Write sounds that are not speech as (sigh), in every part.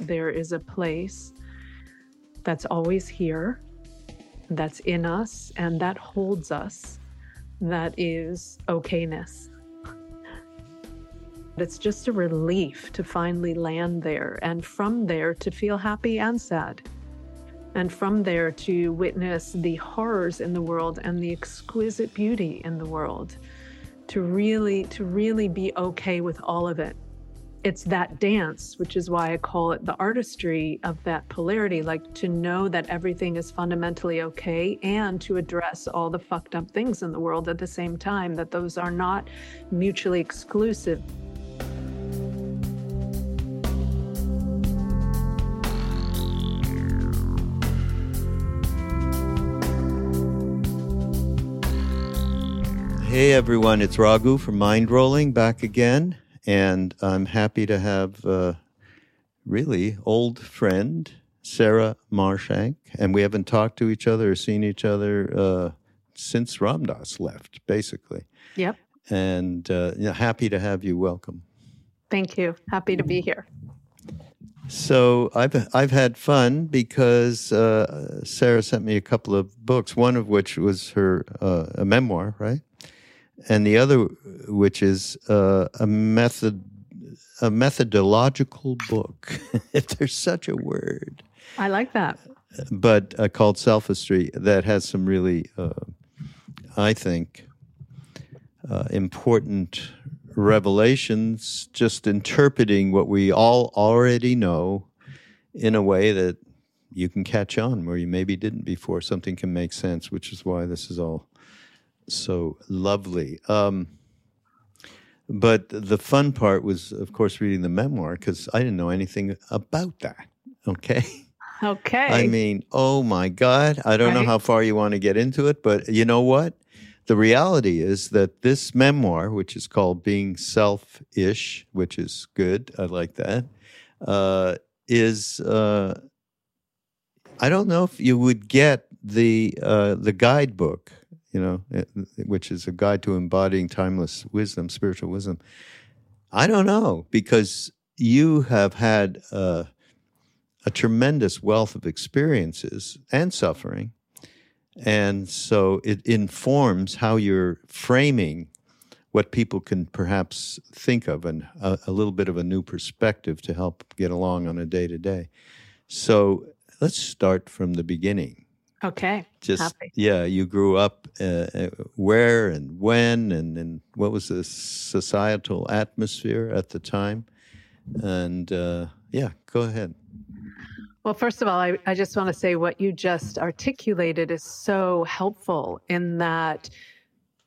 There is a place that's always here, that's in us, and that holds us. That is okayness. It's just a relief to finally land there, and from there to feel happy and sad. And from there to witness the horrors in the world and the exquisite beauty in the world. To really, to really be okay with all of it it's that dance, which is why I call it the artistry of that polarity, like to know that everything is fundamentally okay and to address all the fucked up things in the world at the same time, that those are not mutually exclusive. Hey everyone, it's Raghu from Mind Rolling back again and I'm happy to have a really old friend, Sarah Marshank, and we haven't talked to each other or seen each other uh, since Ram Dass left, basically. Yep. And uh, know, happy to have you. Welcome. Thank you. Happy to be here. So I've I've had fun because uh, Sarah sent me a couple of books. One of which was her uh, a memoir, right? And the other, which is uh, a method, a methodological book, (laughs) if there's such a word. I like that. But uh, called Selfistry that has some really, uh, I think, uh, important revelations, just interpreting what we all already know in a way that you can catch on where you maybe didn't before. Something can make sense, which is why this is all so lovely. Um, but the fun part was, of course, reading the memoir because I didn't know anything about that. Okay. (laughs) Okay. I mean, oh my God. I don't right. know how far you want to get into it, but you know what? The reality is that this memoir, which is called Being Self ish, which is good, I like that, uh, is, uh, I don't know if you would get the, uh, the guidebook you know, eh, which is a guide to embodying timeless wisdom, spiritual wisdom. I don't know because you have had a, a tremendous wealth of experiences and suffering. And so it informs how you're framing what people can perhaps think of and a, a little bit of a new perspective to help get along on a day to day. So let's start from the beginning. Okay. Just Happy. yeah, you grew up uh, uh, where and when and and what was the societal atmosphere at the time, and uh, yeah, go ahead. Well, first of all, I, I just want to say what you just articulated is so helpful in that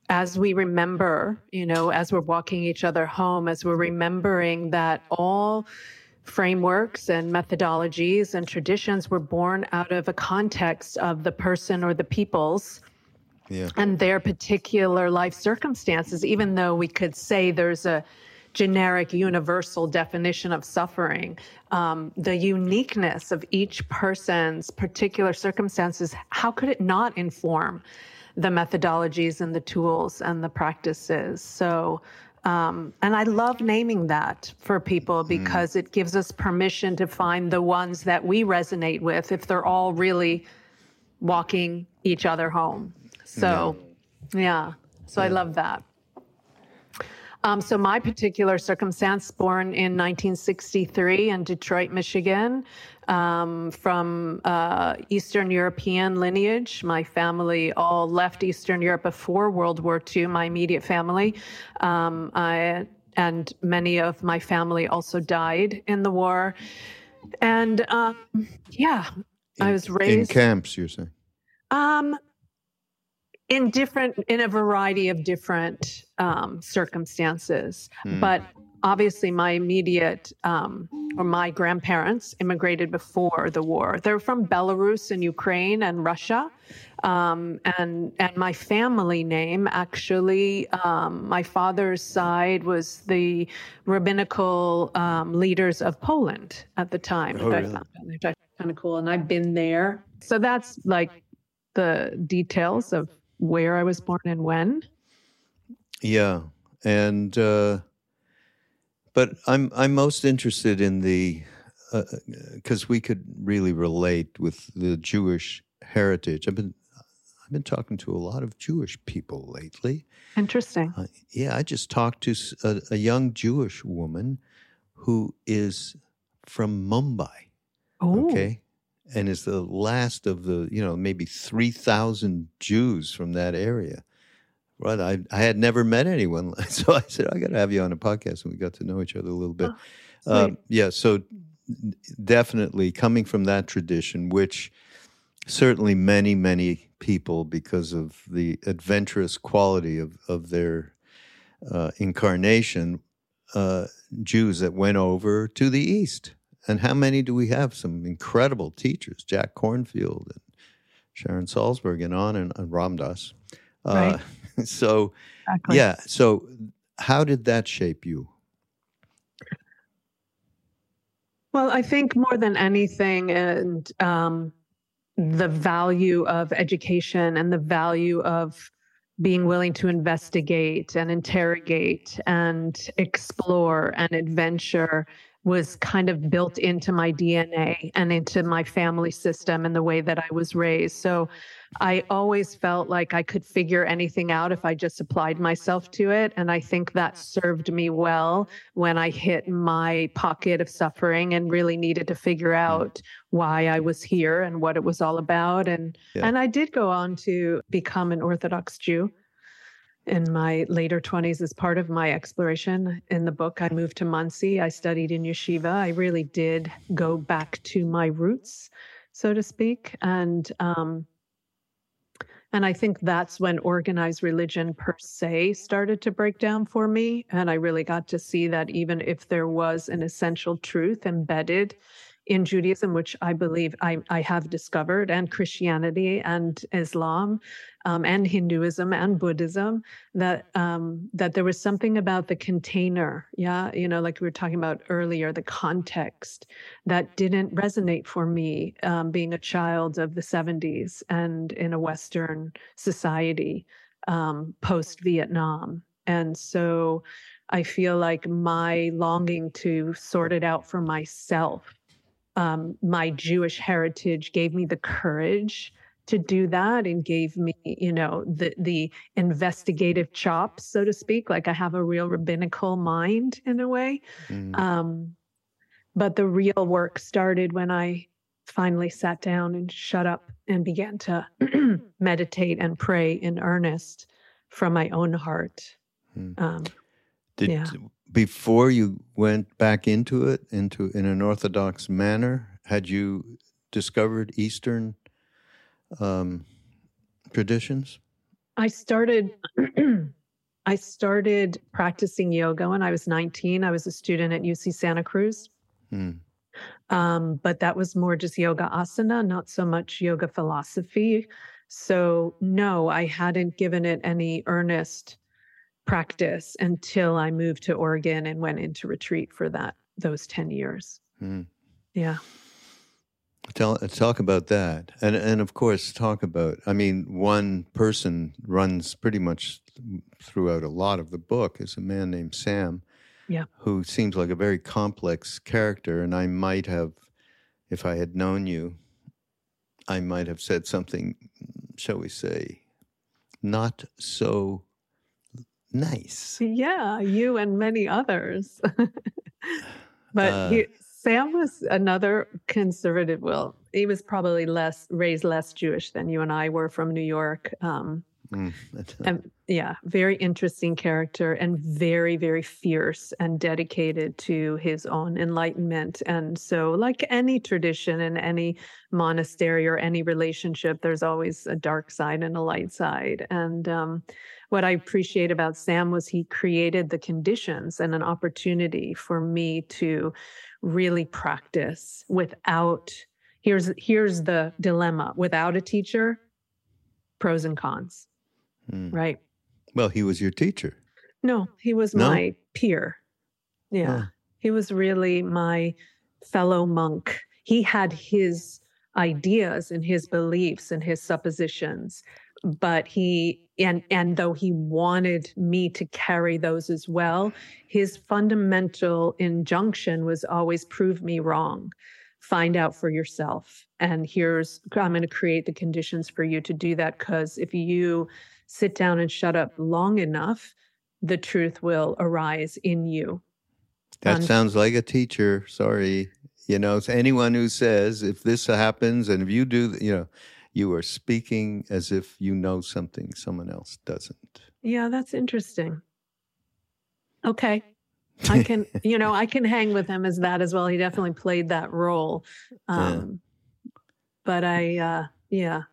as we remember, you know, as we're walking each other home, as we're remembering that all frameworks and methodologies and traditions were born out of a context of the person or the peoples yeah. and their particular life circumstances, even though we could say there's a generic universal definition of suffering um, the uniqueness of each person's particular circumstances how could it not inform the methodologies and the tools and the practices so um, and I love naming that for people mm. because mm. it gives us permission to find the ones that we resonate with if they're all really walking each other home. So, yeah. yeah. So yeah. I love that. Um, so my particular circumstance, born in 1963 in Detroit, Michigan, um, from uh, Eastern European lineage. My family all left Eastern Europe before World War II. My immediate family, um, I, and many of my family also died in the war. And um, yeah, in, I was raised in camps. You're saying? Um, in different in a variety of different um, circumstances. Mm. but obviously my immediate um, or my grandparents immigrated before the war. They're from belarus and ukraine and russia. Um, and and my family name actually um, my father's side was the rabbinical um, leaders of poland at the time oh, really? kind of cool and i've been there. So that's like the details of where I was born and when. Yeah, and uh, but I'm I'm most interested in the because uh, we could really relate with the Jewish heritage. I've been I've been talking to a lot of Jewish people lately. Interesting. Uh, yeah, I just talked to a, a, young Jewish woman who is from Mumbai. Oh. Okay and is the last of the you know maybe 3000 jews from that area. Right I, I had never met anyone (laughs) so i said i got to have you on a podcast and we got to know each other a little bit. Oh, um, yeah so definitely coming from that tradition which certainly many many people because of the adventurous quality of, of their uh, incarnation uh, jews that went over to the east and how many do we have? Some incredible teachers, Jack Kornfield and Sharon Salzberg, and on and, and Ram Dass. Uh, right. (laughs) so, exactly. yeah. So, how did that shape you? Well, I think more than anything, and um, the value of education and the value of being willing to investigate and interrogate and explore and adventure was kind of built into my DNA and into my family system and the way that I was raised. So I always felt like I could figure anything out if I just applied myself to it. And I think that served me well when I hit my pocket of suffering and really needed to figure mm. out why I was here and what it was all about. And yeah. and I did go on to become an Orthodox Jew in my later 20s as part of my exploration. In the book i moved to monsey i studied in yeshiva. I really did go back to my roots so to speak. And um, and i think that's when organized religion per se started to break down for me. And i really got to see that even if there was an essential truth embedded in Judaism, which I believe I, I have discovered, and Christianity and Islam, um, and Hinduism and Buddhism, that um, that there was something about the container, yeah, you know, like we were talking about earlier, the context that didn't resonate for me, um, being a child of the '70s and in a Western society um, post Vietnam, and so. I feel like my longing to sort it out for myself um, my Jewish heritage gave me the courage to do that and gave me, you know, the the investigative chops, so to speak. Like I have a real rabbinical mind in a way. Mm. Um, but the real work started when I finally sat down and shut up and began to (clears throat) meditate and pray in earnest from my own heart. Mm. Um, Did yeah before you went back into it into in an orthodox manner had you discovered eastern um, traditions I started (clears throat) I started practicing yoga when I was 19. I was a student at UC Santa Cruz. Mm. Um, but that was more just yoga asana, not so much yoga philosophy. So, no, I hadn't given it any earnest practice until I moved to Oregon and went into retreat for that those 10 years. Mm. Yeah. Tell, talk about that, and and of course talk about. I mean, one person runs pretty much throughout a lot of the book is a man named Sam, yeah, who seems like a very complex character. And I might have, if I had known you, I might have said something, shall we say, not so nice. Yeah, you and many others. (laughs) but uh, he, Sam was another conservative. Well, he was probably less raised less Jewish than you and I were from New York. Um, mm, (laughs) and yeah, very interesting character and very, very fierce and dedicated to his own enlightenment. And so, like any tradition in any monastery or any relationship, there's always a dark side and a light side. And um, what I appreciate about Sam was he created the conditions and an opportunity for me to really practice without here's here's the dilemma without a teacher pros and cons mm. right. Well he was your teacher. No he was no? my peer. Yeah. He was really my fellow monk. He had his ideas and his beliefs and his suppositions but he and and though he wanted me to carry those as well his fundamental injunction was always prove me wrong. Find out for yourself. And here's i'm going to create the conditions for you to do that because if you sit down and shut up long enough the truth will arise in you that and, sounds like a teacher sorry you know it's anyone who says if this happens and if you do you know you are speaking as if you know something someone else doesn't. Yeah, that's interesting. Okay. I (laughs) can, you know, I can hang with him as that as well. He definitely played that role. Um, yeah. But I, uh, yeah.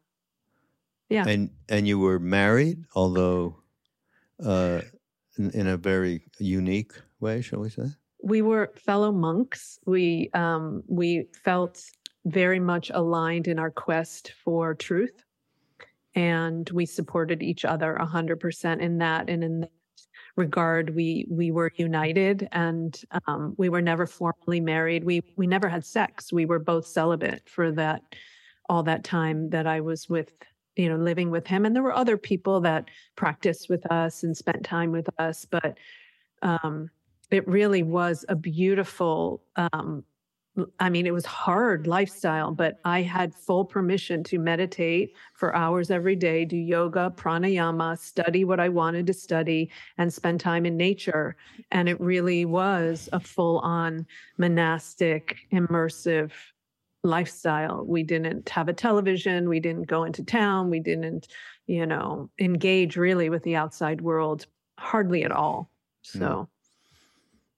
Yeah. And, and you were married, although, uh, in, in a very unique way, shall we say? We were fellow monks. We, um, we felt very much aligned in our quest for truth. And we supported each other 100% in that. And in that regard, we, we were united and um, we were never formally married. We, we never had sex. We were both celibate for that, all that time that I was with you know living with him and there were other people that practiced with us and spent time with us but um, it really was a beautiful um, I mean, it was hard lifestyle, but I had full permission to meditate for hours every day, do yoga, pranayama, study what I wanted to study, and spend time in nature. And it really was a full on monastic, immersive lifestyle. We didn't have a television, we didn't go into town, we didn't, you know, engage really with the outside world hardly at all. So mm.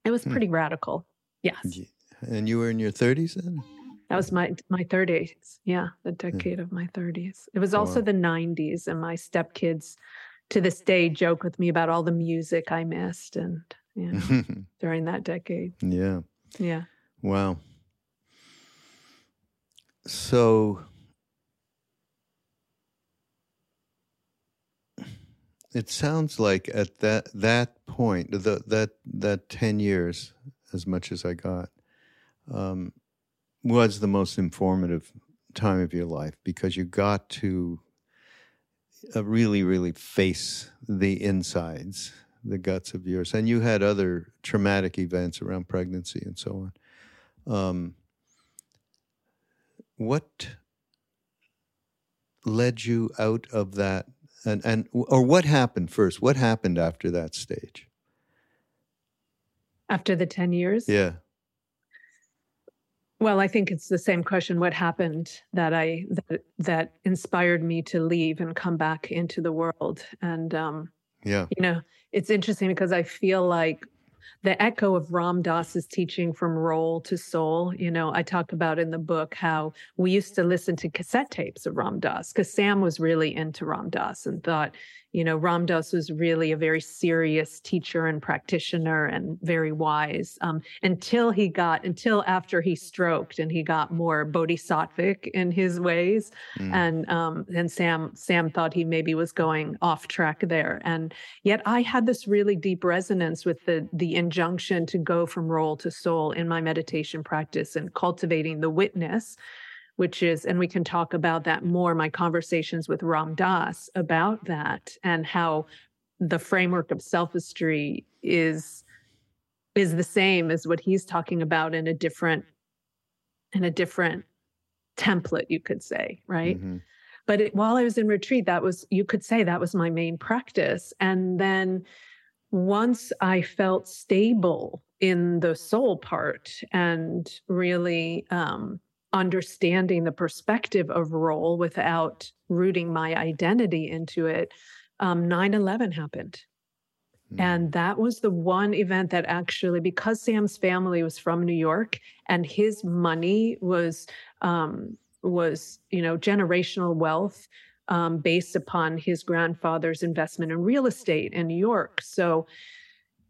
it was hmm. pretty mm. radical. Yes. And you were in your 30s then? That was my my 30s. Yeah, the decade yeah. of my 30s. It was also wow. the 90s, and my stepkids to this day joke with me about all the music I missed and you know, (laughs) during that decade. Yeah. Yeah. Wow. So it sounds like at that that point, the, that that ten years, as much as I got, um, was the most informative time of your life because you got to uh, really, really face the insides, the guts of yours. And you had other traumatic events around pregnancy and so on. Um, what led you out of that? And, and or what happened first? What happened after that stage? After the 10 years? Yeah. Well, I think it's the same question. What happened that I that that inspired me to leave and come back into the world? And um, yeah, you know, it's interesting because I feel like the echo of Ram Dass's teaching from role to soul. You know, I talk about in the book how we used to listen to cassette tapes of Ram Dass because Sam was really into Ram Dass and thought you know, Ram Dass was really a very serious teacher and practitioner and very wise um, until he got, until after he stroked and he got more bodhisattvic in his ways. Mm. And, um, and Sam, Sam thought he maybe was going off track there. And yet I had this really deep resonance with the, the injunction to go from role to soul in my meditation practice and cultivating the witness which is, and we can talk about that more, my conversations with Ram Dass about that and how the framework of selfistry is is the same as what he's talking about in a different in a different template you could say right mm-hmm. but it, while i was in retreat that was you could say that was my main practice and then once i felt stable in the soul part and really um, understanding the perspective of role without rooting my identity into it, um, 9 11 happened. Hmm. And that was the one event that actually, because Sam's family was from New York and his money was, um, was, you know, generational wealth um, based upon his grandfather's investment in real estate in New York. So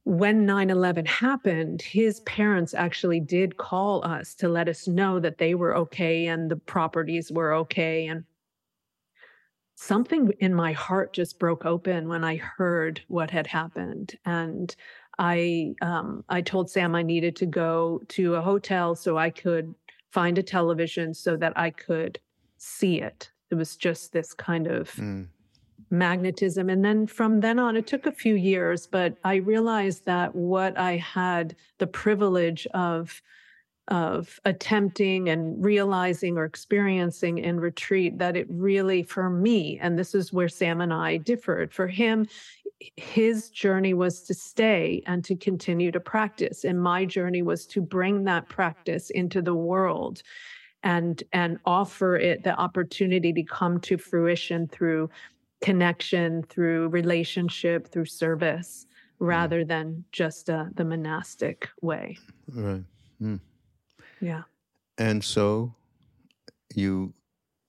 when 9-11 happened his parents actually did call us to let us know that they were okay and the properties were okay and something in my heart just broke open when i heard what had happened and i um, i told sam i needed to go to a hotel so i could find a television so that i could see it. It was just this kind of mm magnetism. And then from then on, it took a few years, but I realized that what I had the privilege of of attempting and realizing or experiencing in retreat that it really for me and this is where Sam and I differed for him his journey was to stay and to continue to practice and my journey was to bring that practice into the world and and offer it the opportunity to come to fruition through connection through relationship through service rather than just uh, the monastic way. Right. Mm. yeah. And so you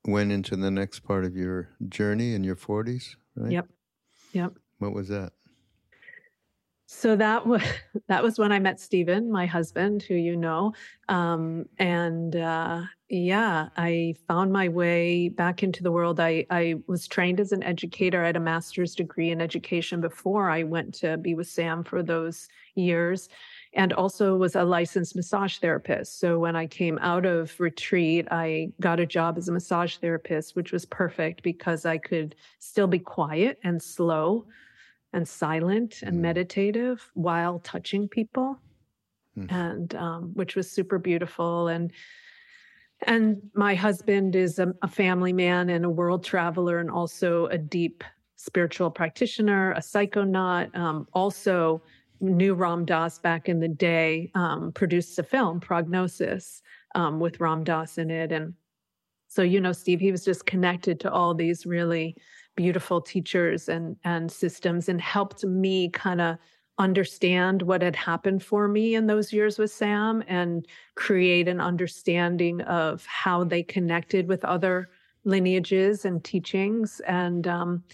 went into the next part of your journey in your 40s right? Yep. Yep. What was that so that was (laughs) that was when I met Stephen, my husband, who you know, um, and uh, yeah, I found my way back into the world. I I was trained as an educator. I had a master's degree in education before I went to be with Sam for those years, and also was a licensed massage therapist. So when I came out of retreat, I got a job as a massage therapist, which was perfect because I could still be quiet and slow and silent and mm. meditative while touching people mm. and um, which was super beautiful and and my husband is a, a, family man and a world traveler and also a deep spiritual practitioner a psychonaut um, also knew ram dass back in the day um, produced a film prognosis um, with ram dass in it and so you know steve he was just connected to all these really beautiful teachers and and systems and helped me kind of understand what had happened for me in those years with Sam and create an understanding of how they connected with other lineages and teachings and um,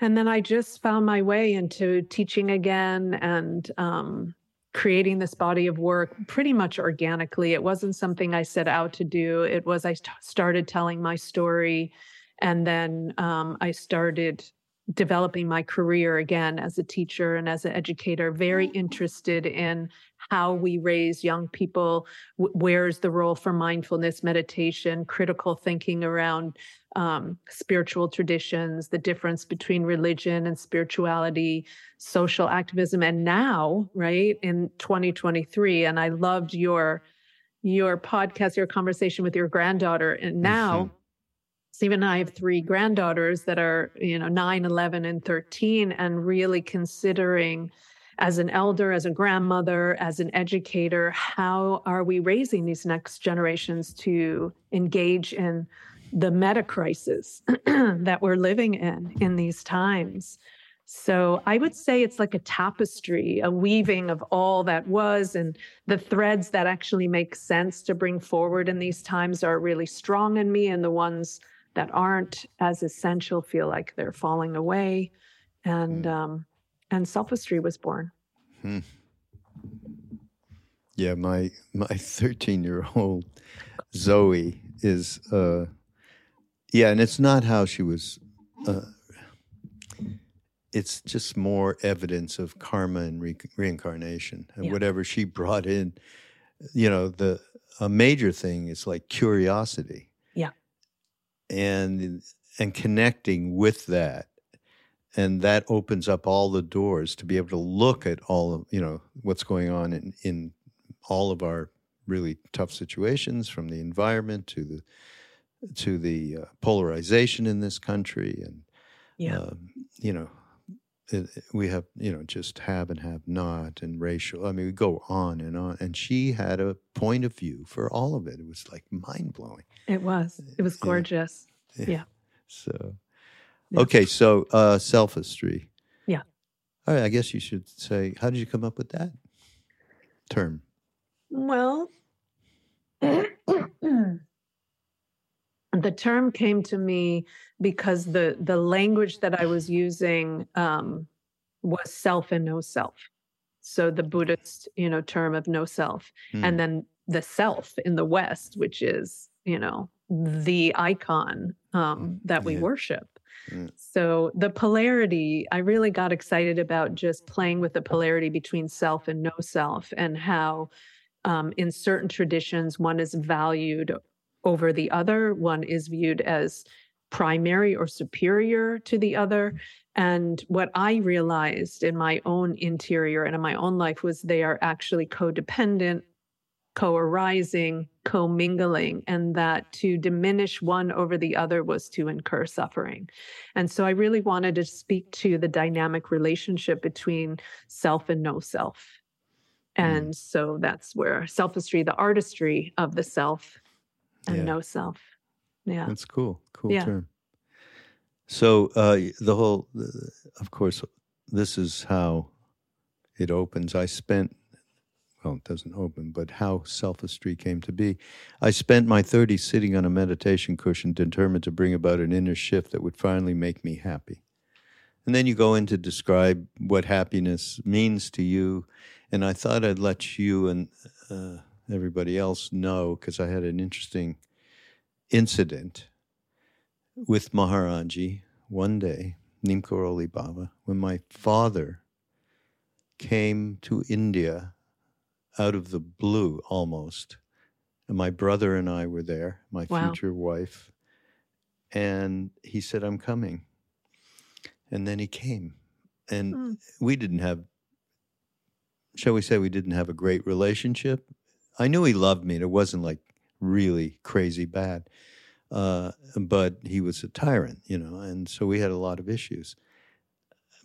and then I just found my way into teaching again and um, creating this body of work pretty much organically. It wasn't something I set out to do. It was I started telling my story and then um, I started developing my career again as a teacher and as an educator, very mm-hmm. interested in how we raise young people. Where's the role for mindfulness, meditation, critical thinking around um, spiritual traditions, the difference between religion and spirituality, social activism, and now, right in 2023. And I loved your your podcast, your conversation with your granddaughter, and now. Mm-hmm Stephen and I have three granddaughters that are, you know, 9, 11, and 13, and really considering as an elder, as a grandmother, as an educator, how are we raising these next generations to engage in the meta crisis (clears throat) that we're living in in these times? So I would say it's like a tapestry, a weaving of all that was, and the threads that actually make sense to bring forward in these times are really strong in me, and the ones that aren't as essential feel like they're falling away and Mm. um and selfistry was born Hmm. Yeah, my my (laughs) 13 year old Zoe is uh yeah, and it's not how she was uh it's just more evidence of karma and re- reincarnation and Yeah. whatever she brought in you know the a major thing is like curiosity. And and connecting with that. And that opens up all the doors to be able to look at all of you know what's going on in in all of our really tough situations from the environment to the to the uh, polarization in this country and yeah. um, you know we have you know just have and have not and racial i mean we go on and on and she had a point of view for all of it it was like mind-blowing it was it was Yeah. gorgeous Yeah. so Yeah. okay so uh selfistry Yeah. all right i guess you should say how did you come up with that term Well, (clears throat) the term came to me because the the language that I was using um, was self and no self. So the Buddhist, you know, term of no self, Hmm. and then the self in the West, which is, you know, the icon um, that we Yeah. worship. Yeah. So the polarity, I really got excited about just playing with the polarity between self and no self, and how um, in certain traditions one is valued over the other, one is viewed as primary or superior to the other. And what I realized in my own interior and in my own life was they are actually codependent, co arising, co mingling, and that to diminish one over the other was to incur suffering. And so I really wanted to speak to the dynamic relationship between self and no self. Mm-hmm. And so that's where selfistry, the artistry of the self and Yeah. no self. Yeah. That's cool. Cool Yeah. term. So uh, the whole, of course, this is how it opens. I spent, well, it doesn't open, but how selfistry came to be. I spent my 30s sitting on a meditation cushion, determined to bring about an inner shift that would finally make me happy. And then you go in to describe what happiness means to you. And I thought I'd let you and uh, everybody else know because I had an interesting incident with Maharaji one day, Neem Karoli Baba, when my father came to India out of the blue almost. And my brother and I were there, my Wow. future wife. And he said, I'm coming. And then he came. And Mm. we didn't have, shall we say, we didn't have a great relationship. I knew he loved me, and it wasn't like really crazy bad. Uh, but he was a tyrant, you know, and so we had a lot of issues.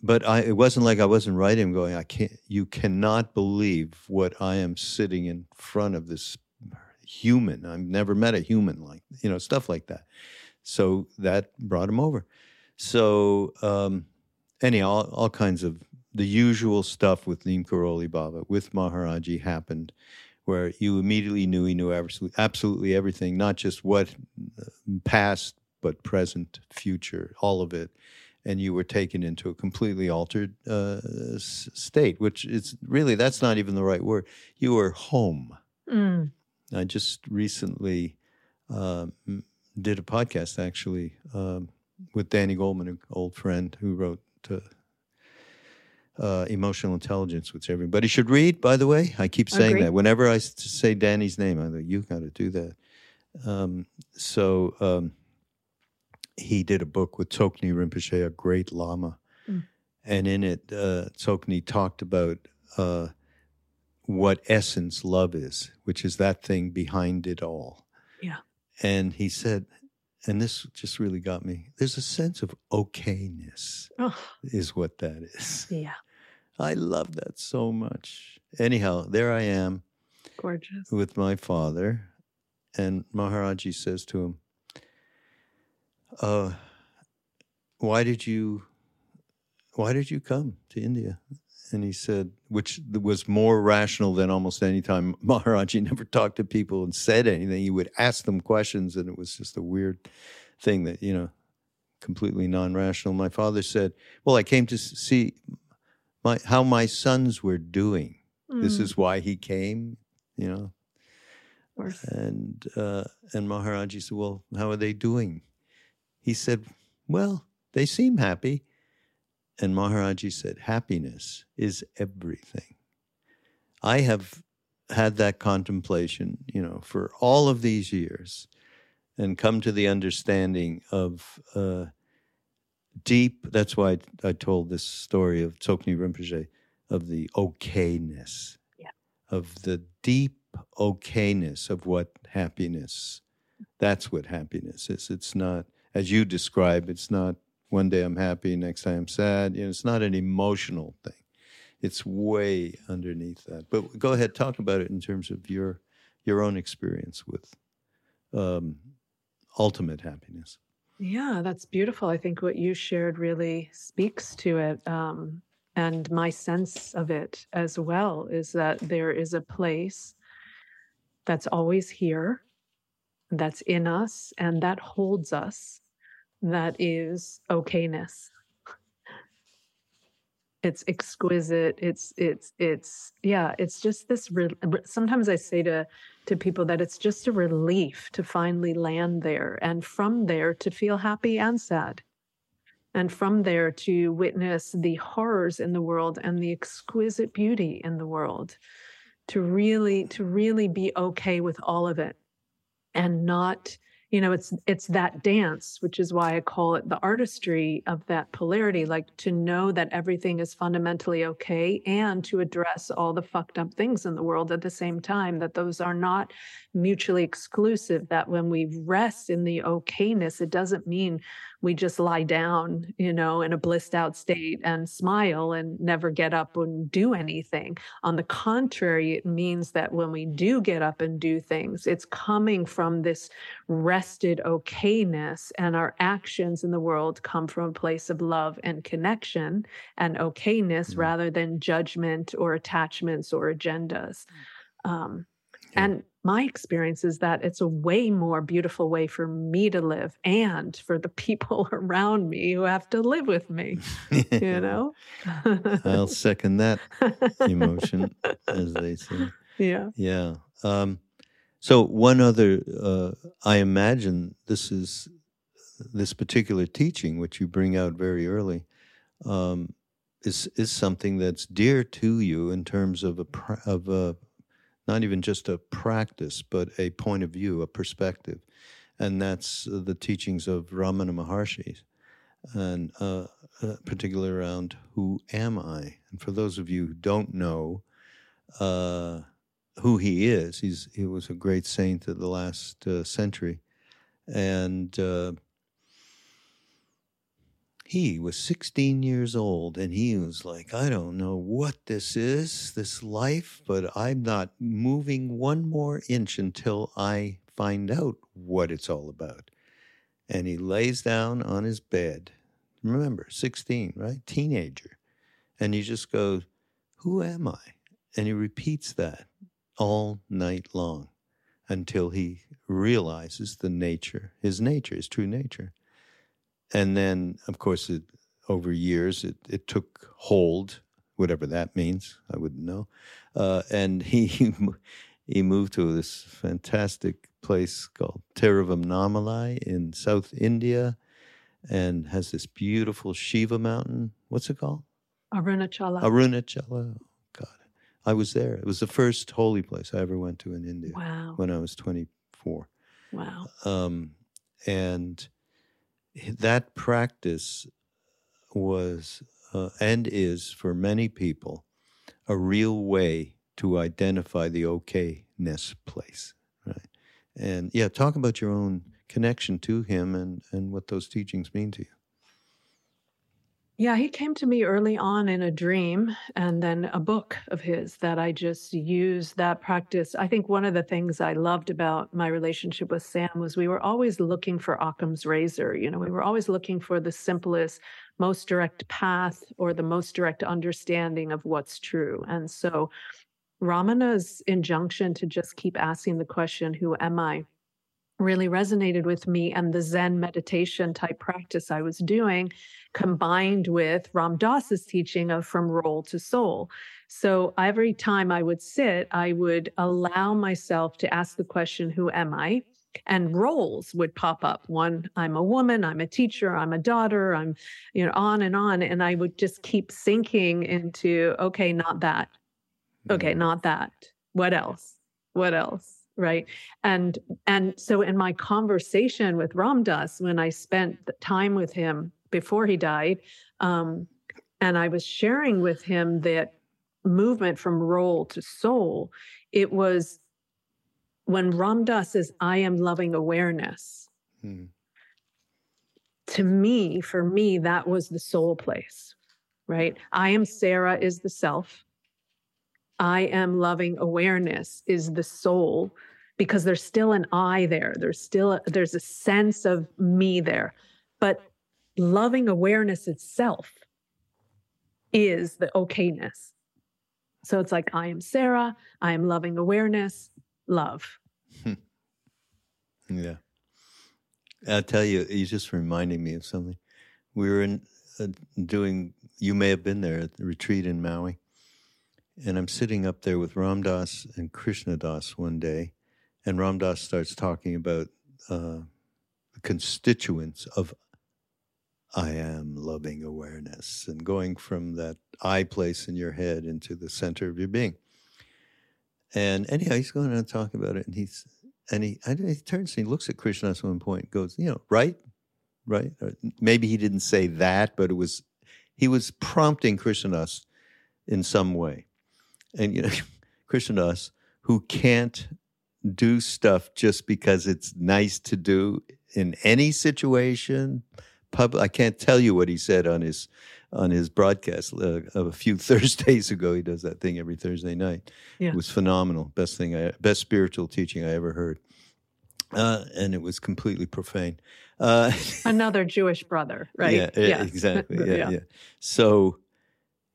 But I, it wasn't like I wasn't writing, him going, I can't, you cannot believe what I am sitting in front of this human. I've never met a human like, you know, stuff like that. So that brought him over. So, um, anyhow, all, all kinds of the usual stuff with Neem Karoli Baba, with Maharaji happened where you immediately knew he knew absolutely, absolutely everything, not just what uh, past, but present, future, all of it. And you were taken into a completely altered uh, s- state, which is really, that's not even the right word. You were home. Mm. I just recently um, did a podcast actually um, with Danny Goleman, an old friend who wrote uh, Emotional Intelligence, which everybody should read, by the way. I keep saying Agreed. that. Whenever I say Danny's name, I think, you got to do that. Um, so um, he did a book with Tsoknyi Rinpoche, a great Lama. Mm. And in it, uh, Tsoknyi talked about uh, what essence love is, which is that thing behind it all. Yeah. And he said, and this just really got me there's a sense of okayness, Oh, is what that is. yeah. I love that so much. Anyhow, there I am Gorgeous. with my father, and Maharaji says to him, uh, why did you why did you come to India? And he said, which was more rational than almost any time (laughs) Maharaji never talked to people and said anything. He would ask them questions, and it was just a weird thing that you know completely non-rational. My father said, "Well, I came to see my how my sons were doing. Mm. This is why he came." You know, and uh, and Maharaji said, "Well, how are they doing?" He said, "Well, they seem happy." And Maharaji said, "Happiness is everything." I have had that contemplation, you know, for all of these years, and come to the understanding of uh, deep. That's why I, I, told this story of Tsoknyi Rinpoche of the okayness, yeah. of the deep okayness of what happiness. That's what happiness is. It's not, as you describe, it's not one day I'm happy, next day I'm sad. You know, it's not an emotional thing. It's way underneath that. But go ahead, talk about it in terms of your your own experience with um, ultimate happiness. Yeah, that's beautiful. I think what you shared really speaks to it. Um, and my sense of it as well is that there is a place that's always here, that's in us, and that holds us, that is okayness. It's exquisite. It's it's it's yeah. It's just this. Re- sometimes I say to to people that it's just a relief to finally land there, and from there to feel happy and sad, and from there to witness the horrors in the world and the exquisite beauty in the world. To really to really be okay with all of it and not you know it's it's that dance which is why i call it the artistry of that polarity like to know that everything is fundamentally okay and to address all the fucked up things in the world at the same time that those are not mutually exclusive that when we rest in the okayness it doesn't mean we just lie down, you know, in a blissed out state and smile and never get up and do anything. On the contrary, it means that when we do get up and do things, it's coming from this rested okayness, and our actions in the world come from a place of love and connection and okayness mm-hmm. rather than judgment or attachments or agendas. Mm. Um, yeah. And my experience is that it's a way more beautiful way for me to live and for the (laughs) people around me who have to live with me you (laughs) know? I'll second that emotion as they (laughs) say. Yeah. Yeah um, so one other uh, i imagine this is this particular teaching which you bring out very early um, is is something that's dear to you in terms of a of a not even just a practice, but a point of view, a perspective. And that's the teachings of Ramana Maharshi, and uh, uh, particularly around who am I? And for those of you who don't know uh, who he is, he's, he was a great saint of the last uh, century. And uh, he was 16 years old and he was like, I don't know what this is, this life, but I'm not moving one more inch until I find out what it's all about. And he lays down on his bed. Remember, 16, right? Teenager. And he just goes, Who am I? And he repeats that all night long until he realizes the nature, his nature, his true nature and then of course it, over years it, it took hold whatever that means i wouldn't know. Uh, and (laughs) he he moved to this fantastic place called Tiruvannamalai in south india and has this beautiful shiva mountain. What's it called? Arunachala. Arunachala. God i was there. It was the first holy place i ever went to in india wow. when i was 24 wow. Um, and that practice was uh, and is for many people a real way to identify the okayness place right? And yeah talk about your own connection to him and and what those teachings mean to you yeah, he came to me early on in a dream and then a book of his that I just used that practice. I think one of the things I loved about my relationship with Sam was we were always looking for Occam's razor. You know, we were always looking for the simplest, most direct path or the most direct understanding of what's true. And so Ramana's injunction to just keep asking the question, Who am I? Really resonated with me and the Zen meditation type practice I was doing, combined with Ram Dass's teaching of from role to soul. So every time I would sit, I would allow myself to ask the question, Who am I? And roles would pop up. One, I'm a woman, I'm a teacher, I'm a daughter, I'm, you know, on and on. And I would just keep sinking into, okay, not that. Okay, mm-hmm. not that. What else? What else? Right? And and so in my conversation with Ram Dass when i spent time with him before he died um, and i was sharing with him that movement from role to soul it was when Ram Dass says i am loving awareness. Hmm. to me for me that was the soul place right? I am sarah is the self. I am loving awareness is the soul because there's still an I there. There's still a, there's a sense of me there. But loving awareness itself is the okayness. So it's like I am Sarah, I am loving awareness, love. (laughs) yeah. I'll tell you, you just reminding me of something. We were in uh, doing, you may have been there at the retreat in Maui. And I'm sitting up there with Ram Dass and Krishna Das one day and Ram Dass starts talking about uh, the constituents of I am loving awareness and going from that I place in your head into the center of your being. And anyhow, he's going on talking about it, and he's and he, he turns and he looks at Krishna at one point, goes, you know, right, right. Or maybe he didn't say that, but it was he was prompting Krishna Das in some way, and you know, (laughs) Krishna Das who can't do stuff just because it's nice to do in any situation. Pub, I can't tell you what he said on his on his broadcast uh, a few (laughs) Thursdays ago. He does that thing every Thursday night. Yeah. It was phenomenal. Best thing, I, best spiritual teaching I ever heard. Uh, and it was completely profane. Uh, (laughs) Another Jewish brother, right? Yeah, yes. exactly. (laughs) Yeah, yeah, yeah. So,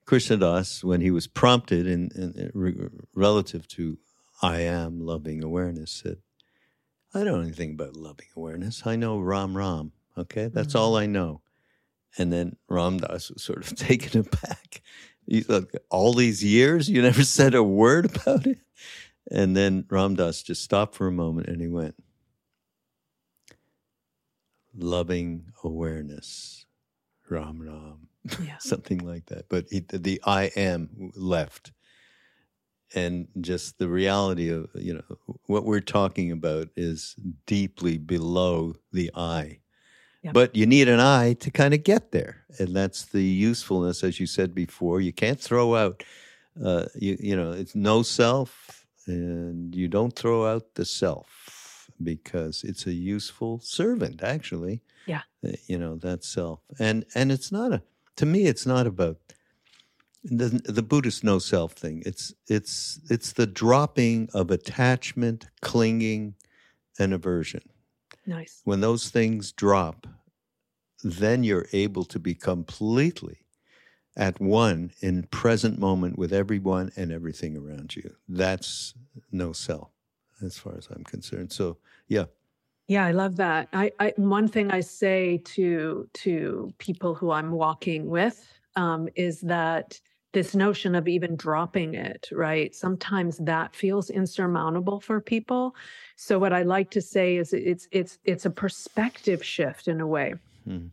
Krishna Das, when he was prompted in, in, in relative to I am loving awareness said, I don't know anything about loving awareness. I know Ram Ram. Okay, that's mm-hmm. all I know. And then Ram Dass was sort of (laughs) taken aback. He's like, all these years, you never (laughs) said a word about it. And then Ram Dass just stopped for a moment and he went, loving awareness, Ram Ram, (laughs) yeah. something like that. But he, the I am left and just the reality of you know what we're talking about is deeply below the eye. But you need an eye to kind of get there and that's the usefulness as you said before you can't throw out uh, you, you know it's no self and you don't throw out the self because it's a useful servant actually. Yeah. Uh, you know that self. And and it's not a to me it's not about the, the Buddhist no self thing. It's it's it's the dropping of attachment, clinging, and aversion. Nice. When those things drop, then you're able to be completely at one in present moment with everyone and everything around you. That's no self, as far as I'm concerned. So yeah. Yeah, I love that. I, I one thing I say to to people who I'm walking with um, is that this notion of even dropping it, right? Sometimes that feels insurmountable for people. So what I like to say is it's it's it's a perspective shift in a way. Hmm.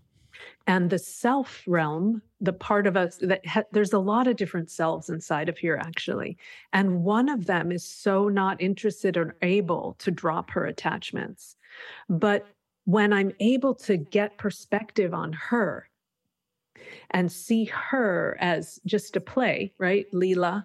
And the self realm, the part of us that ha- there's a lot of different selves inside of here actually. And one of them is so not interested or able to drop her attachments. But when I'm able to get perspective on her, and see her as just a play, right? Leela,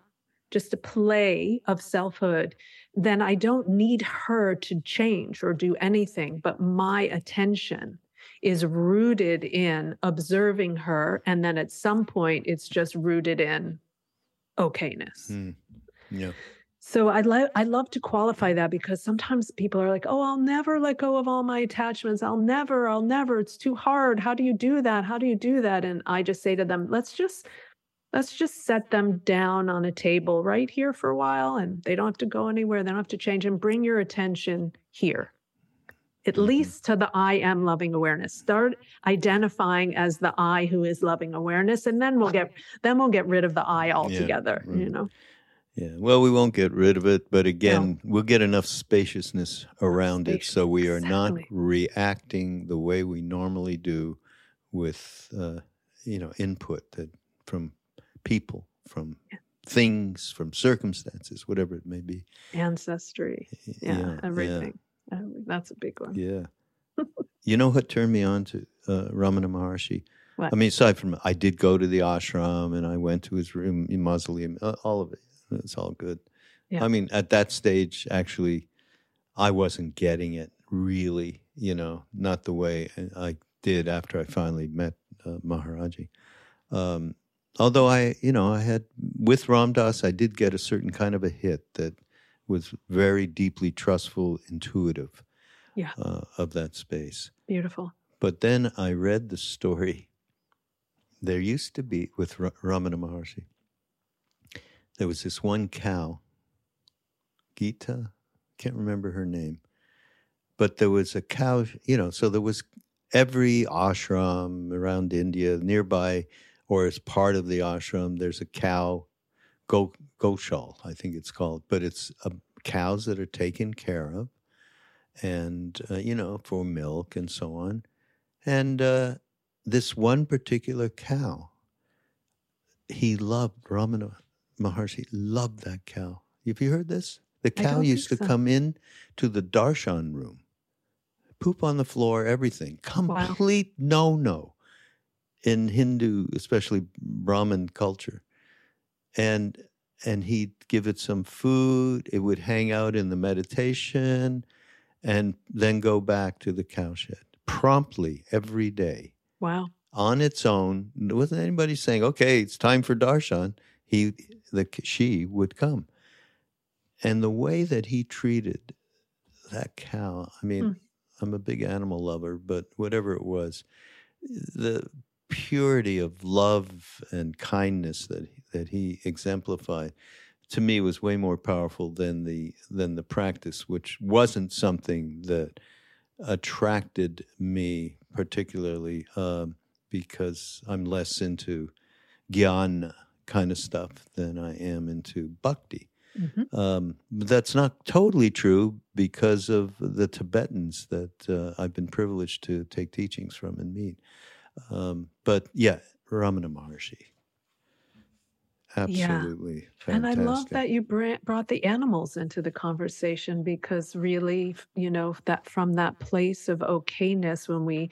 just a play of selfhood, then I don't need her to change or do anything, but my attention is rooted in observing her. And then at some point, it's just rooted in okayness. Mm. Yeah. So I love I love to qualify that because sometimes people are like, "Oh, I'll never let go of all my attachments. I'll never, I'll never. It's too hard. How do you do that? How do you do that?" And I just say to them, "Let's just let's just set them down on a table right here for a while and they don't have to go anywhere. They don't have to change and bring your attention here." at Mhm. least to the I am loving awareness. Start identifying as the I who is loving awareness, and then we'll get (laughs) then we'll get rid of the I altogether. You right. know, Yeah. Well, we won't get rid of it, but again, we'll get enough spaciousness around it so we are not reacting the way we normally do with, uh, you know, input that from people, from things, from circumstances, whatever it may be. ancestry, yeah, yeah. everything. Uh, That's a big one. Yeah. (laughs) you know what turned me on to uh, Ramana Maharshi? What? I mean, aside from I did go to the ashram and I went to his room, mausoleum, uh, all of it. It's all good. Yeah. I mean, at that stage, actually, I wasn't getting it really, you know, not the way I did after I finally met uh, Maharaji. Um, although I, you know, I had, with Ram Dass, I did get a certain kind of a hit that was very deeply trustful, intuitive Yeah. uh, of that space. Beautiful. But then I read the story. There used to be, with Ra- Ramana Maharshi, there was this one cow, Gita, can't remember her name, but there was a cow, you know, so there was every ashram around India, nearby, or as part of the ashram, there's a cow, go, goshal, I think it's called, but it's uh, cows that are taken care of and, uh, you know, for milk and so on. And uh, this one particular cow, he loved Ramana Maharshi, loved that cow. Have you heard this? The cow used to so. come in to the darshan room, poop on the floor, everything. Complete no no in Hindu, especially Brahmin culture. And and he'd give it some food. It would hang out in the meditation and then go back to the cowshed promptly every day Wow. on its own. There wasn't anybody saying, "Okay, it's time for darshan." He, the she would come, and the way that he treated that cow. I mean, Hmm. I'm a big animal lover, but whatever it was, the purity of love and kindness that that he exemplified to me was way more powerful than the than the practice, which wasn't something that attracted me particularly um, because I'm less into gyan kind of stuff than I am into bhakti. Mhm. Um, but that's not totally true because of the Tibetans that uh, I've been privileged to take teachings from and meet. Um, but yeah, Ramana Maharshi. Absolutely And fantastic. I love that you br- brought the animals into the conversation because really, you know, that from that place of okayness, when we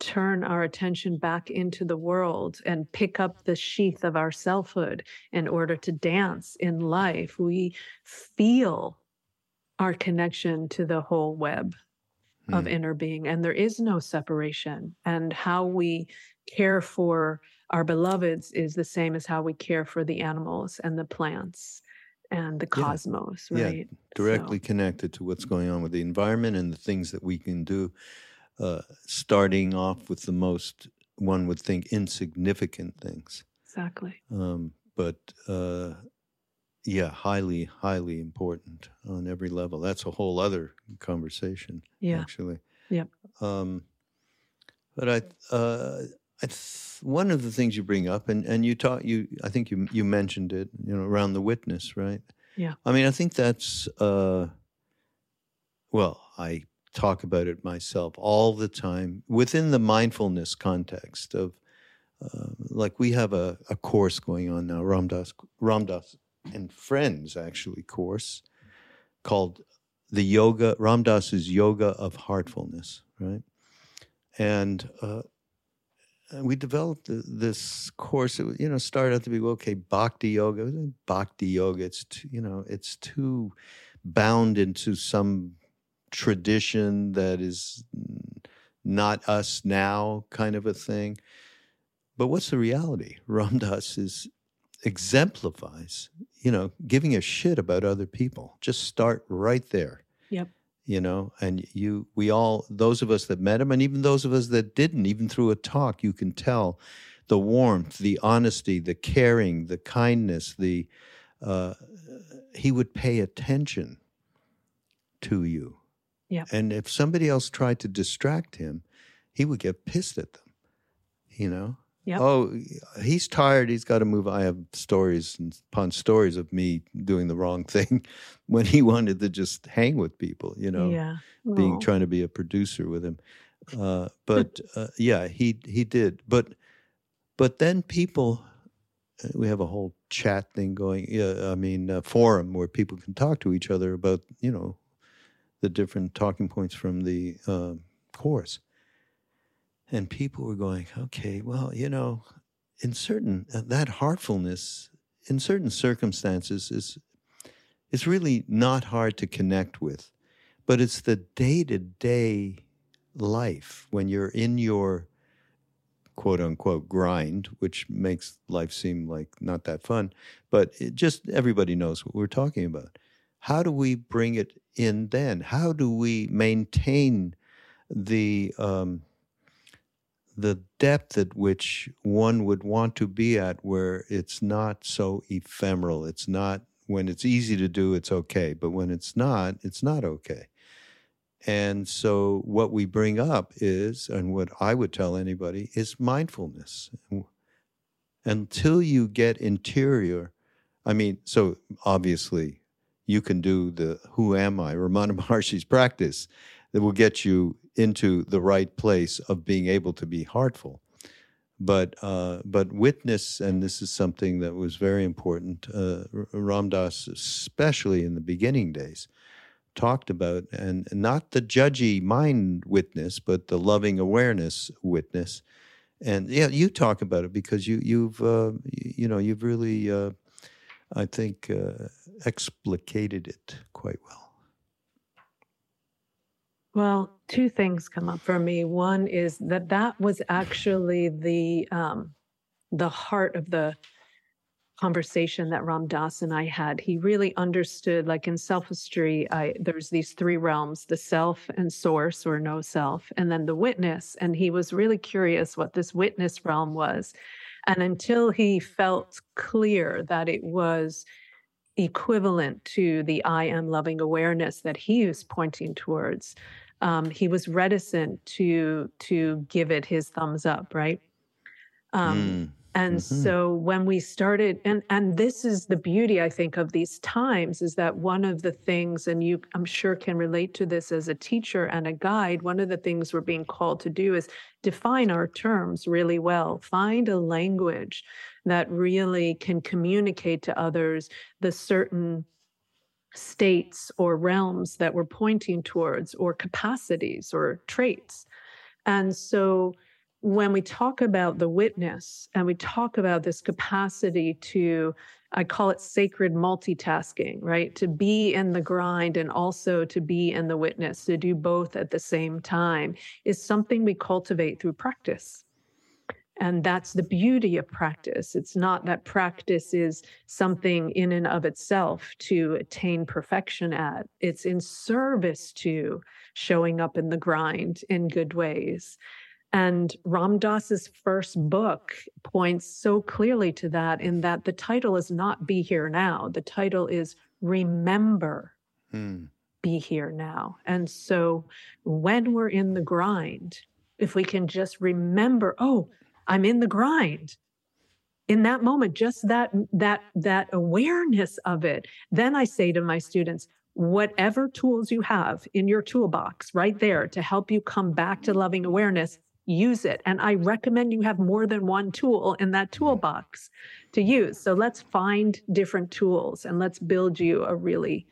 turn our attention back into the world and pick up the sheath of our selfhood in order to dance in life, we feel our connection to the whole web of Hmm. inner being. And there is no separation. And how we care for our beloveds is the same as how we care for the animals and the plants and the cosmos, Yeah, right? directly So, connected to what's going on with the environment and the things that we can do, uh, starting off with the most, one would think, insignificant things. exactly. Um, but uh, yeah, highly, highly important on every level. That's a whole other conversation, Yeah. actually. Yep. Um, but I, uh, I th- one of the things you bring up, and, and you taught you, I think you you mentioned it, you know, around the witness, right? Yeah. I mean, I think that's, uh, well, I talk about it myself all the time within the mindfulness context of, uh, like we have a, a course going on now, Ram Dass, Ramdas and Friends actually course called the Yoga, Ram Dass's Yoga of Heartfulness, right? And uh, we developed this course. It you know started out to be okay, Bhakti Yoga. Bhakti Yoga. It's too, you know it's too bound into some tradition that is not us now kind of a thing. But what's the reality? (laughs) Ram Dass is exemplifies, you know, giving a shit about other people. Just start right there. Yep. You know, and you, we all, those of us that met him, and even those of us that didn't, even through a talk, you can tell the warmth, the honesty, the caring, the kindness, the, uh, he would pay attention to you Yeah. And if somebody else tried to distract him, he would get pissed at them. You know? Yep. Oh, he's tired. He's got to move. I have stories and upon stories of me doing the wrong (laughs) thing when he wanted to just hang with people, you know, yeah. being Oh. trying to be a producer with him. Uh, but (laughs) uh, yeah, he he did. But but then people, we have a whole chat thing going. Yeah, I mean, a forum where people can talk to each other about you know the different talking points from the uh, course. And people were going, okay, well, you know, in certain uh, that heartfulness in certain circumstances is it's really not hard to connect with, but it's the day to day life when you're in your quote unquote grind, which makes life seem like not that fun, but just everybody knows what we're talking about. How do we bring it in then? How do we maintain the um, the depth at which one would want to be at, where it's not so ephemeral? It's not when it's easy to do, it's okay, but when it's not, it's not okay. And so, what we bring up is, and what I would tell anybody, is mindfulness. Until you get interior, I mean, so obviously you can do the Who Am I, Ramana (laughs) Maharshi's practice that will get you into the right place of being able to be heartful. But uh, but witness, and this is something that was very important. Uh, Ram Dass, especially in the beginning days, talked about, and not the judgy mind witness, but the loving awareness witness. And yeah, you talk about it because you you've uh, you know you've really uh, I think uh, explicated it quite well. Well, two things come up for me. One is that that was actually the um, the heart of the conversation that Ram Dass and I had. He really understood, like in selfistry, I there's these three realms: the self and source, or no self, and then the witness. And he was really curious what this witness realm was. And until he felt clear that it was equivalent to the I am loving awareness that he was pointing towards, um, he was reticent to to give it his thumbs up, right? Um, Mm. And Mhm. so when we started, and and this is the beauty, I think, of these times, is that one of the things, and you, I'm sure, can relate to this as a teacher and a guide. One of the things we're being called to do is define our terms really well. Find a language that really can communicate to others the certain states or realms that we're pointing towards, or capacities or traits. And so when we talk about the witness and we talk about this capacity to, I call it sacred multitasking, right? To be in the grind and also to be in the witness, to do both at the same time, is something we cultivate through practice. And that's the beauty of practice. It's not that practice is something in and of itself to attain perfection at, it's in service to showing up in the grind in good ways. And Ram Dass's first book points so clearly to that, in that the title is not Be Here Now. The title is Remember Mm. Be Here Now. And so when we're in the grind, if we can just remember, oh, I'm in the grind. In that moment, just that that that awareness of it, then I say to my students, whatever tools you have in your toolbox right there to help you come back to loving awareness, use it. And I recommend you have more than one tool in that mm-hmm. toolbox to use. So let's find different tools and let's build you a really,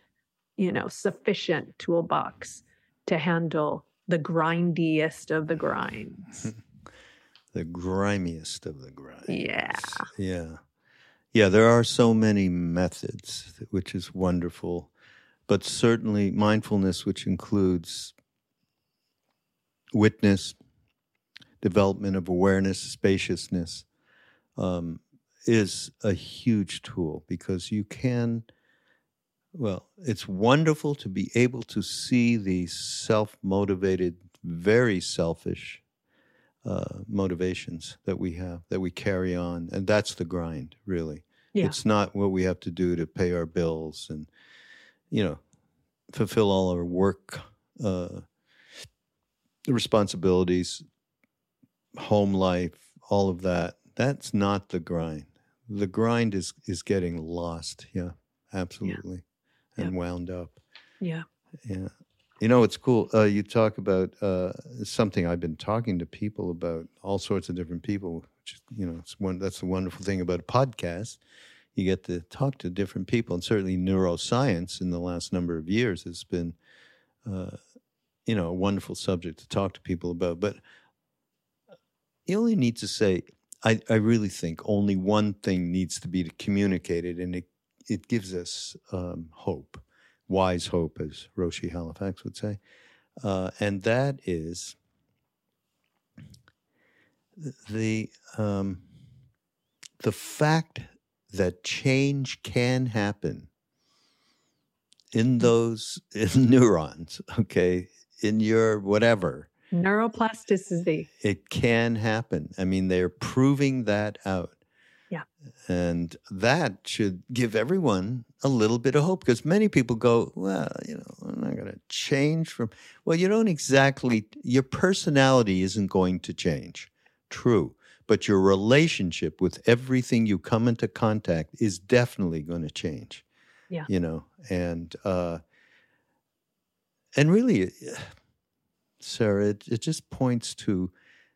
you know, sufficient toolbox to handle the grindiest of the grinds. (laughs) The grimiest of the grinds. Yeah. Yeah. Yeah, there are so many methods, which is wonderful. But certainly mindfulness, which includes witness, development of awareness, spaciousness, um, is a huge tool because you can, well, it's wonderful to be able to see the self motivated, very selfish uh, motivations that we have, that we carry on. And that's the grind, really. Yeah. It's not what we have to do to pay our bills and, you know, fulfill all our work uh, responsibilities, home life, all of that. That's not the grind. The grind is is getting lost. Yeah, absolutely, Yeah. and wound up. Yeah. Yeah. You know, it's cool. Uh, you talk about uh, something I've been talking to people about, all sorts of different people. Which is, you know, it's one. That's the wonderful thing about a podcast. You get to talk to different people, and certainly neuroscience in the last number of years has been, uh, you know, a wonderful subject to talk to people about. But you only need to say, I, I really think only one thing needs to be communicated, and it it gives us um, hope wise hope, as Roshi Halifax would say. Uh, and that is the, um, the fact that change can happen in those in (laughs) neurons, okay, in your whatever. Neuroplasticity. It can happen. I mean, they're proving that out. Yeah. And that should give everyone a little bit of hope because many people go, well, you know, I'm not going to change from. Well, you don't exactly, your personality isn't going to change. True. But your relationship with everything you come into contact is definitely going to change. Yeah. You know, and, uh, and really, Sarah, it, it just points to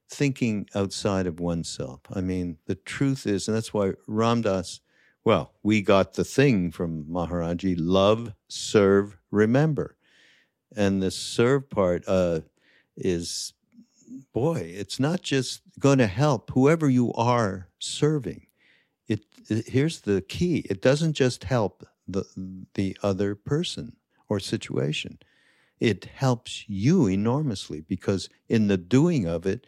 thinking outside of oneself. I mean, the truth is, and that's why Ram Dass, well, we got the thing from Maharaji love, serve, remember. And the serve part uh, is, boy, it's not just going to help whoever you are serving. It, it, here's the key it doesn't just help the, the other person or situation, it helps you enormously because in the doing of it,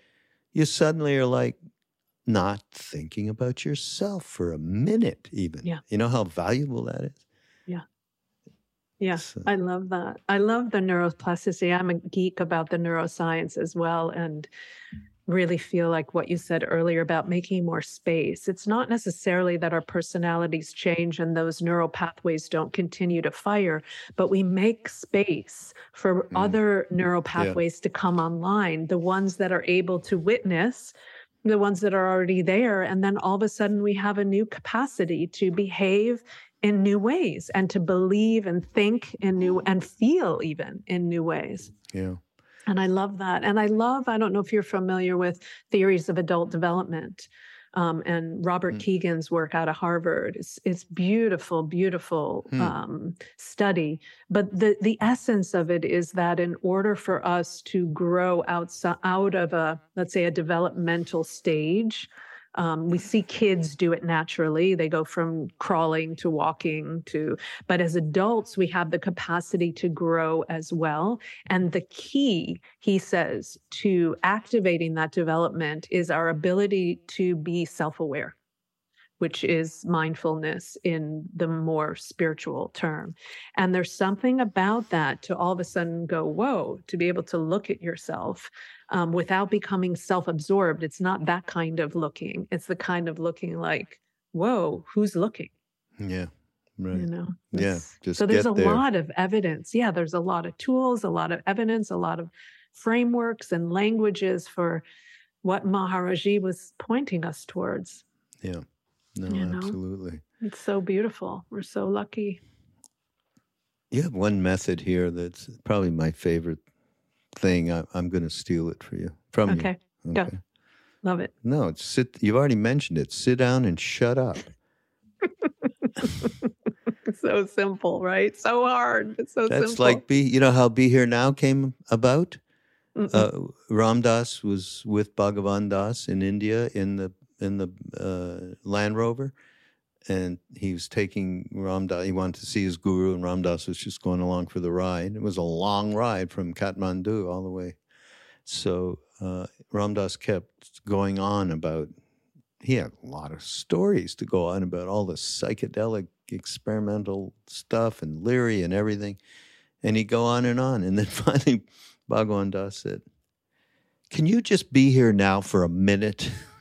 you suddenly are like not thinking about yourself for a minute, even. Yeah. You know how valuable that is? Yeah, So- I love that. I love the neuroplasticity. I'm a geek about the neuroscience as well and really feel like what you said earlier about making more space. It's not necessarily that our personalities change and those neural pathways don't continue to fire, but we make space for Mm. other neural pathways to come online, the ones that are able to witness the ones that are already there and then all of a sudden we have a new capacity to behave in new ways and to believe and think in new and feel even in new ways. Yeah. And I love that. And I love, I don't know if you're familiar with theories of adult development um, and Robert Mm. Kegan's work out of Harvard. It's, it's beautiful, beautiful Hmm. um, study. But the, the essence of it is that in order for us to grow outside, out of a, let's say, a developmental stage, um, we see kids do it naturally. They go from crawling to walking to, but as adults, we have the capacity to grow as well. And the key, he says, to activating that development is our ability to be self aware, which is mindfulness in the more spiritual term. And there's something about that to all of a sudden go, whoa, to be able to look at yourself um, without becoming self absorbed. It's not that kind of looking, it's the kind of looking like, whoa, who's looking? Yeah. Right. You know? Yeah, just so there's a there. lot of evidence. Yeah, there's a lot of tools, a lot of evidence, a lot of frameworks and languages for what Maharaji was pointing us towards. Yeah. No, You know? absolutely. It's so beautiful. We're so lucky. You have one method here that's probably my favorite thing. I, I'm going to steal it for you from Okay. you. Go. Love it. No, it's sit. You've already mentioned it. Sit down and shut up. (laughs) so simple, right? So hard, but so That's simple. like be. You know how Be Here Now came about. Uh, Ram Dass was with Bhagavan Das in India in the in the uh, Land Rover, and he was taking Ram Dass. He wanted to see his guru, and Ram Dass was just going along for the ride. It was a long ride from Kathmandu all the way. So uh, Ram Dass kept going on about. He had a lot of stories to go on about all the psychedelic experimental stuff and Leary and everything. And he'd go on and on. And then (laughs) finally, Bhagavan Das said, Can you just be here now for a minute? (laughs)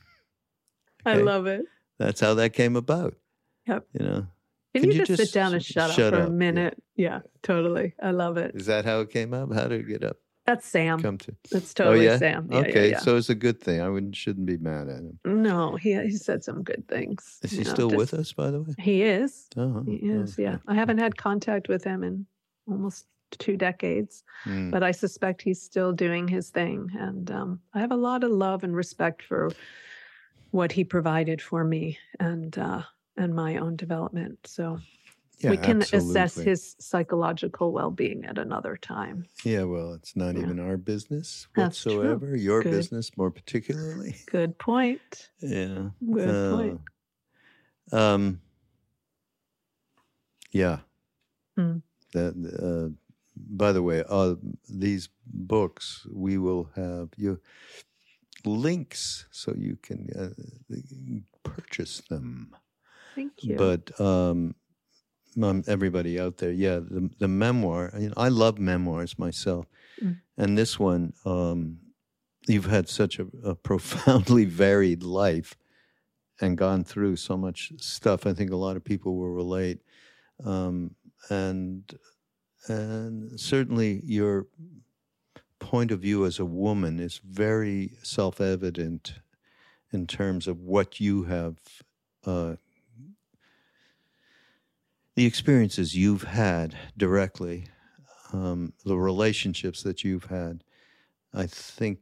I okay. love it. That's how that came about. Yep. You know, Can, you, just, sit down and shut, shut up for up, a minute? Yeah. yeah. totally. I love it. Is that how it came up? How did it get up? That's Sam. Come to. That's oh, totally oh, yeah? Sam. Yeah, okay, yeah, so it's a good thing. I wouldn't shouldn't be mad at him. No, he he said some good things. Is he know, still just, with us, by the way? He is. Oh, he is. Okay. Yeah, I haven't had contact with him in almost two decades, mm. but I suspect he's still doing his thing, and um, I have a lot of love and respect for what he provided for me and uh, and my own development. So yeah, we can absolutely. assess his psychological well-being at another time. Yeah, well, it's not yeah. even our business whatsoever. Your Good. business, more particularly. (laughs) Good point. Yeah. Good uh, point. Um. Yeah. Hmm. That. Uh, by the way, uh, these books we will have you links so you can uh, purchase them. Thank you. But um, um, everybody out there, yeah, the the memoir. I, mean, I love memoirs myself, mm. and this one, um, you've had such a, a, profoundly (laughs) varied life, and gone through so much stuff. I think a lot of people will relate, um, and and certainly your point of view as a woman is very self evident in terms of what you have. Uh, the experiences you've had directly, um, the relationships that you've had, I think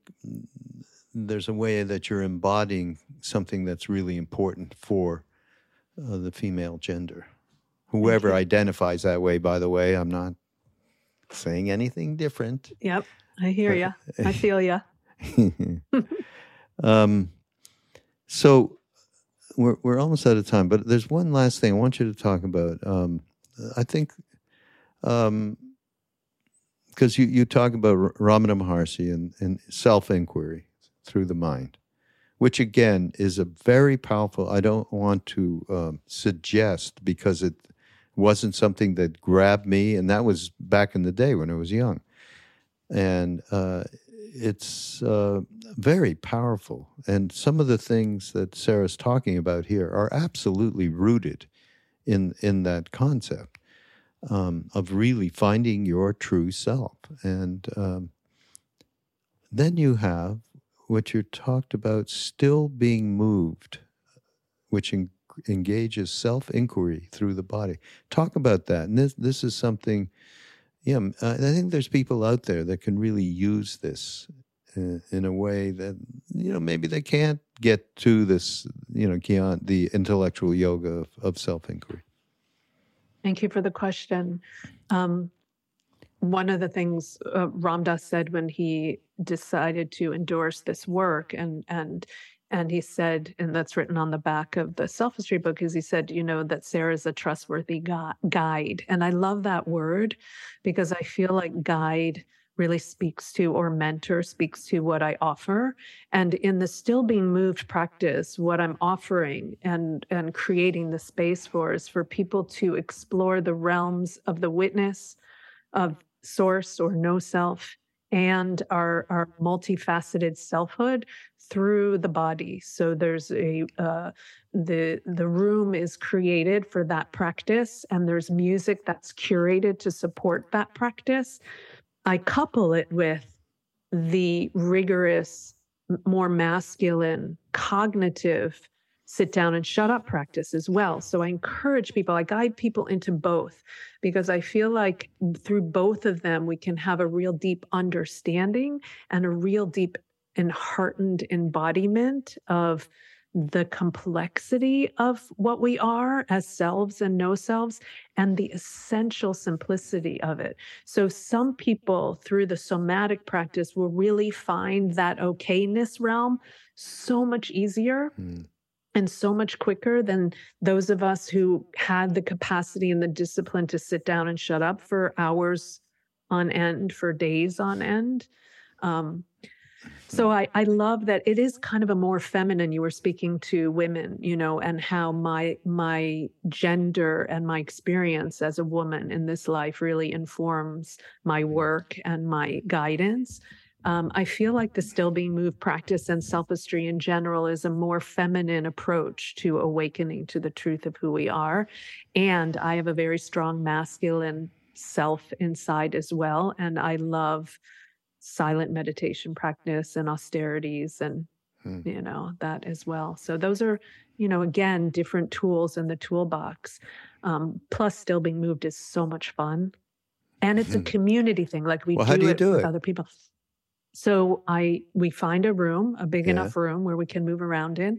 there's a way that you're embodying something that's really important for uh, the female gender. Whoever identifies that way, by the way, I'm not saying anything different. Yep, I hear you. I (laughs) feel you. (laughs) um, so we're we're almost out of time, but there's one last thing I want you to talk about. Um, I think, because um, you you talk about Ramana Maharshi and, and self inquiry through the mind, which again is a very powerful. I don't want to um, suggest because it wasn't something that grabbed me, and that was back in the day when I was young, and uh, it's uh, very powerful. And some of the things that Sarah's talking about here are absolutely rooted in in that concept um, of really finding your true self. And um, then you have what you talked about, still being moved, which en- engages self inquiry through the body. Talk about that. And this this is something yeah, I think there's people out there that can really use this in, in a way that you know maybe they can't get to this you know the intellectual yoga of, of self inquiry. Thank you for the question. Um, one of the things uh, Ram Dass said when he decided to endorse this work and and and he said, and that's written on the back of the Selfistry book, is he said, you know, that Sarah is a trustworthy gu- guide. And I love that word because I feel like guide really speaks to or mentor speaks to what I offer. And in the still being moved practice, what I'm offering and, and creating the space for is for people to explore the realms of the witness, of source or no self, and our, our multifaceted selfhood through the body. So there's a uh, the the room is created for that practice, and there's music that's curated to support that practice. I couple it with the rigorous, more masculine, cognitive sit down and shut up practice as well. So I encourage people, I guide people into both because I feel like through both of them, we can have a real deep understanding and a real deep and heartened embodiment of the complexity of what we are as selves and no selves and the essential simplicity of it. So, some people through the somatic practice will really find that okayness realm so much easier. Mm. And so much quicker than those of us who had the capacity and the discipline to sit down and shut up for hours on end, for days on end. Um, so I, I love that it is kind of a more feminine. You were speaking to women, you know, and how my my gender and my experience as a woman in this life really informs my work and my guidance. Um, I feel like the still being moved practice and selfistry in general is a more feminine approach to awakening to the truth of who we are. And I have a very strong masculine self inside as well. And I love silent meditation practice and austerities and hmm. you know that as well so those are you know again different tools in the toolbox um, plus still being moved is so much fun and it's a hmm. community thing like we well, do, do it do with it? other people so i we find a room a big yeah. enough room where we can move around in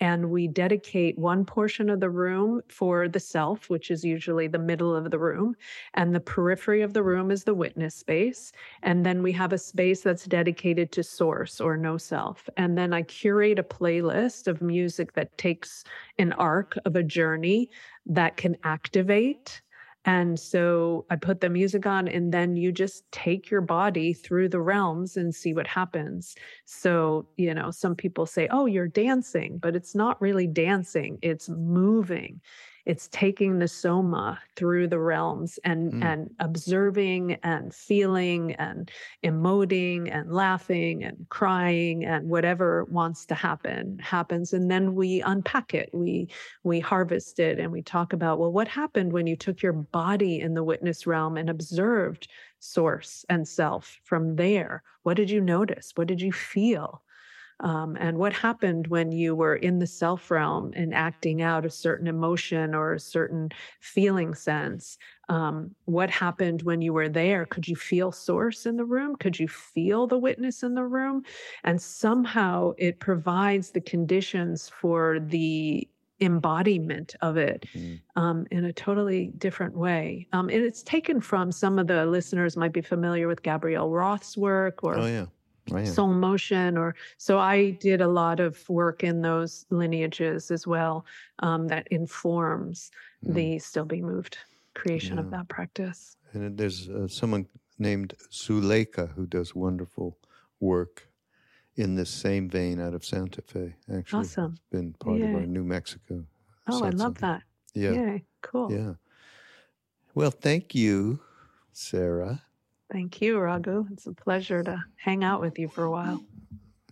and we dedicate one portion of the room for the self which is usually the middle of the room and the periphery of the room is the witness space and then we have a space that's dedicated to source or no self and then i curate a playlist of music that takes an arc of a journey that can activate and so I put the music on, and then you just take your body through the realms and see what happens. So, you know, some people say, oh, you're dancing, but it's not really dancing, it's moving it's taking the soma through the realms and mm. and observing and feeling and emoting and laughing and crying and whatever wants to happen happens and then we unpack it. We we harvest it and we talk about well what happened when you took your body in the witness realm and observed source and self from there? What did you notice? What did you feel um, and what happened when you were in the self realm and acting out a certain emotion or a certain feeling sense? Um, what happened when you were there? Could you feel source in the room? Could you feel the witness in the room? And somehow it provides the conditions for the embodiment of it mm. um, in a totally different way. Um, and it's taken from some of the listeners might be familiar with Gabrielle Roth's work or oh, yeah soul motion or so i did a lot of work in those lineages as well um, that informs mm. the still be moved creation yeah. of that practice and there's uh, someone named Suleika who does wonderful work in this same vein out of Santa Fe. Actually, awesome. It's been part Yay. of our New Mexico. Oh, I love that. Yeah. Yay. Cool. Yeah. Well, thank you, Sarah. Thank you, Raghu. It's a pleasure to hang out with you for a while.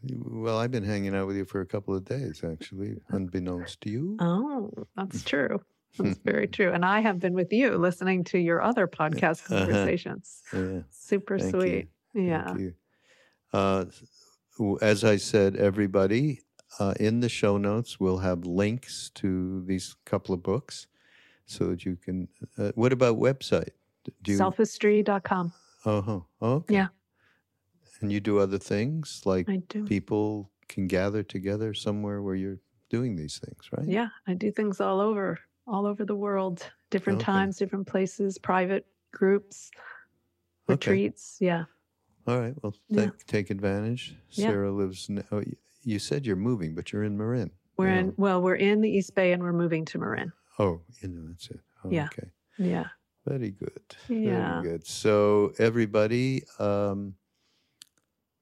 Well, I've been hanging out with you for a couple of days, actually, unbeknownst to you. Oh, that's (laughs) true. That's very true. And I have been with you listening to your other podcast uh-huh. conversations. Uh-huh. Yeah. Super Thank sweet. You. Yeah. Uh, as I said, everybody, uh, in the show notes, we'll have links to these couple of books so that you can. Uh, what about website? Do you, Selfistry.com. Uh huh. Okay. Yeah. And you do other things like people can gather together somewhere where you're doing these things, right? Yeah, I do things all over, all over the world, different okay. times, different places, private groups, retreats. Okay. Yeah. All right. Well, take, yeah. take advantage. Sarah yeah. lives. In, oh, you said you're moving, but you're in Marin. We're in. Well, we're in the East Bay, and we're moving to Marin. Oh, you know that's it. Oh, yeah. Okay. Yeah. Very good. Yeah. Very good. So, everybody, um,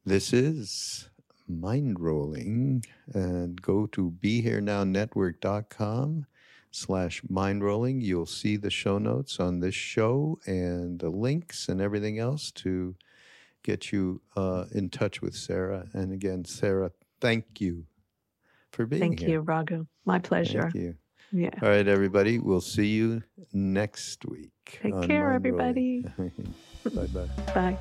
this is Mindrolling. And go to BeHereNowNetwork.com slash mindrolling. You'll see the show notes on this show and the links and everything else to get you uh, in touch with Sarah. And again, Sarah, thank you for being thank here. Thank you, Raghu. My pleasure. Thank you. Yeah. All right, everybody. We'll see you next week. Take care, everybody. (laughs) bye bye. Bye.